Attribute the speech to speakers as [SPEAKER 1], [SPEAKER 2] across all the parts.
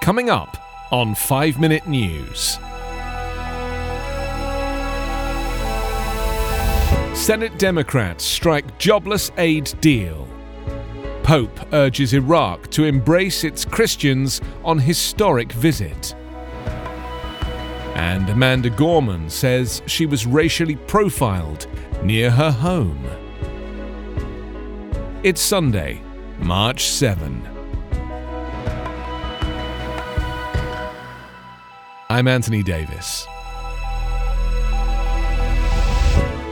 [SPEAKER 1] Coming up on 5 Minute News. Senate Democrats strike jobless aid deal. Pope urges Iraq to embrace its Christians on historic visit. And Amanda Gorman says she was racially profiled near her home. It's Sunday, March 7. I'm Anthony Davis.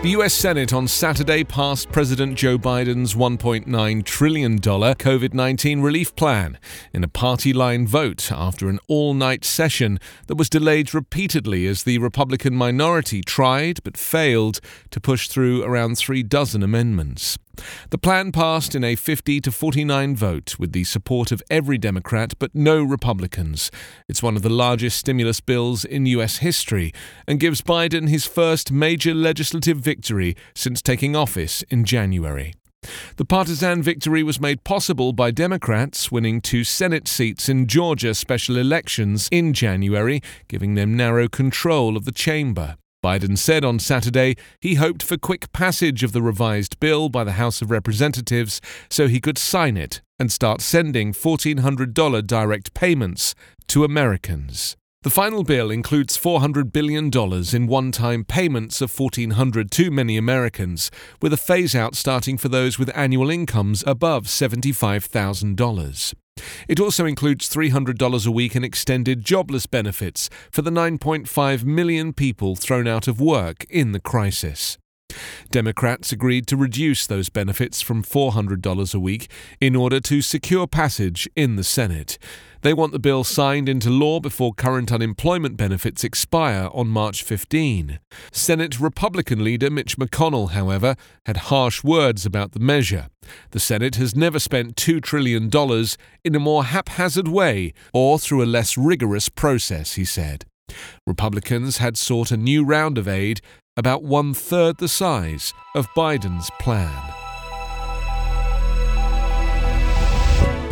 [SPEAKER 1] The US Senate on Saturday passed President Joe Biden's $1.9 trillion COVID 19 relief plan in a party line vote after an all night session that was delayed repeatedly as the Republican minority tried but failed to push through around three dozen amendments. The plan passed in a 50 to 49 vote with the support of every Democrat but no Republicans. It's one of the largest stimulus bills in U.S. history and gives Biden his first major legislative victory since taking office in January. The partisan victory was made possible by Democrats winning two Senate seats in Georgia special elections in January, giving them narrow control of the chamber. Biden said on Saturday he hoped for quick passage of the revised bill by the House of Representatives so he could sign it and start sending $1,400 direct payments to Americans. The final bill includes $400 billion in one time payments of 1,400 to many Americans, with a phase out starting for those with annual incomes above $75,000. It also includes $300 a week in extended jobless benefits for the 9.5 million people thrown out of work in the crisis. Democrats agreed to reduce those benefits from $400 a week in order to secure passage in the Senate. They want the bill signed into law before current unemployment benefits expire on March 15. Senate Republican leader Mitch McConnell, however, had harsh words about the measure. The Senate has never spent $2 trillion in a more haphazard way or through a less rigorous process, he said. Republicans had sought a new round of aid about one third the size of Biden's plan.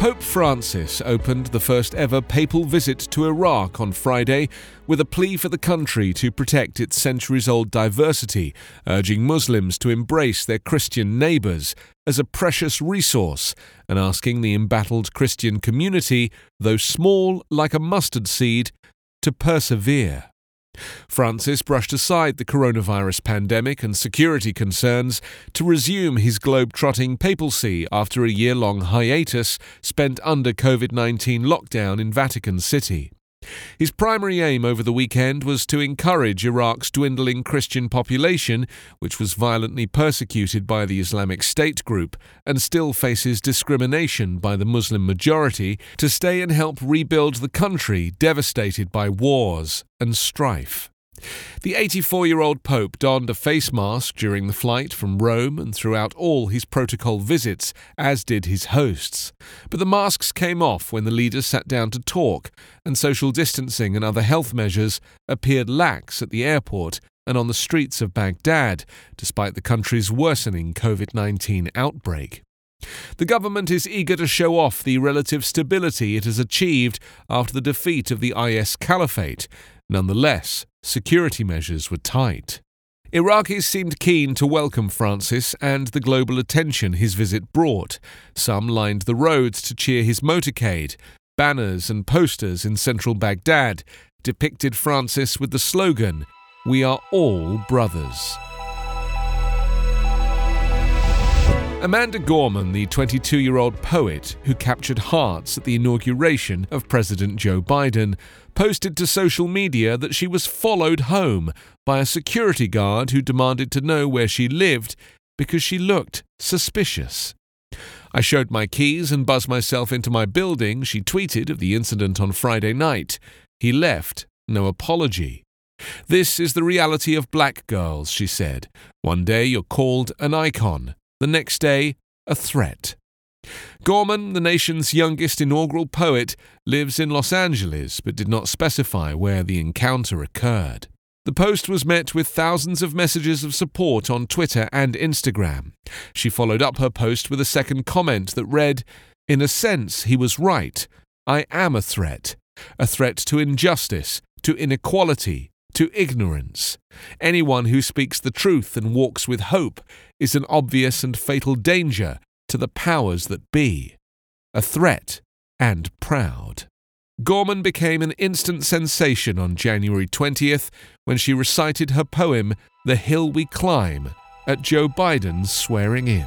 [SPEAKER 1] Pope Francis opened the first ever papal visit to Iraq on Friday with a plea for the country to protect its centuries old diversity, urging Muslims to embrace their Christian neighbours as a precious resource and asking the embattled Christian community, though small like a mustard seed, to persevere. Francis brushed aside the coronavirus pandemic and security concerns to resume his globe-trotting papacy after a year-long hiatus spent under COVID-19 lockdown in Vatican City. His primary aim over the weekend was to encourage Iraq's dwindling Christian population, which was violently persecuted by the Islamic State group and still faces discrimination by the Muslim majority, to stay and help rebuild the country devastated by wars and strife. The 84 year old Pope donned a face mask during the flight from Rome and throughout all his protocol visits, as did his hosts. But the masks came off when the leaders sat down to talk, and social distancing and other health measures appeared lax at the airport and on the streets of Baghdad, despite the country's worsening COVID 19 outbreak. The government is eager to show off the relative stability it has achieved after the defeat of the IS Caliphate. Nonetheless, security measures were tight. Iraqis seemed keen to welcome Francis and the global attention his visit brought. Some lined the roads to cheer his motorcade. Banners and posters in central Baghdad depicted Francis with the slogan, We are all brothers. Amanda Gorman, the 22 year old poet who captured hearts at the inauguration of President Joe Biden, posted to social media that she was followed home by a security guard who demanded to know where she lived because she looked suspicious. I showed my keys and buzzed myself into my building, she tweeted of the incident on Friday night. He left, no apology. This is the reality of black girls, she said. One day you're called an icon, the next day, a threat. Gorman, the nation's youngest inaugural poet, lives in Los Angeles but did not specify where the encounter occurred. The post was met with thousands of messages of support on Twitter and Instagram. She followed up her post with a second comment that read, In a sense, he was right. I am a threat. a threat to injustice, to inequality, to ignorance. Anyone who speaks the truth and walks with hope is an obvious and fatal danger to the powers that be, a threat and proud. Gorman became an instant sensation on January 20th when she recited her poem, The Hill We Climb, at Joe Biden's swearing in.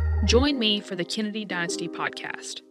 [SPEAKER 2] Join me for the Kennedy Dynasty podcast.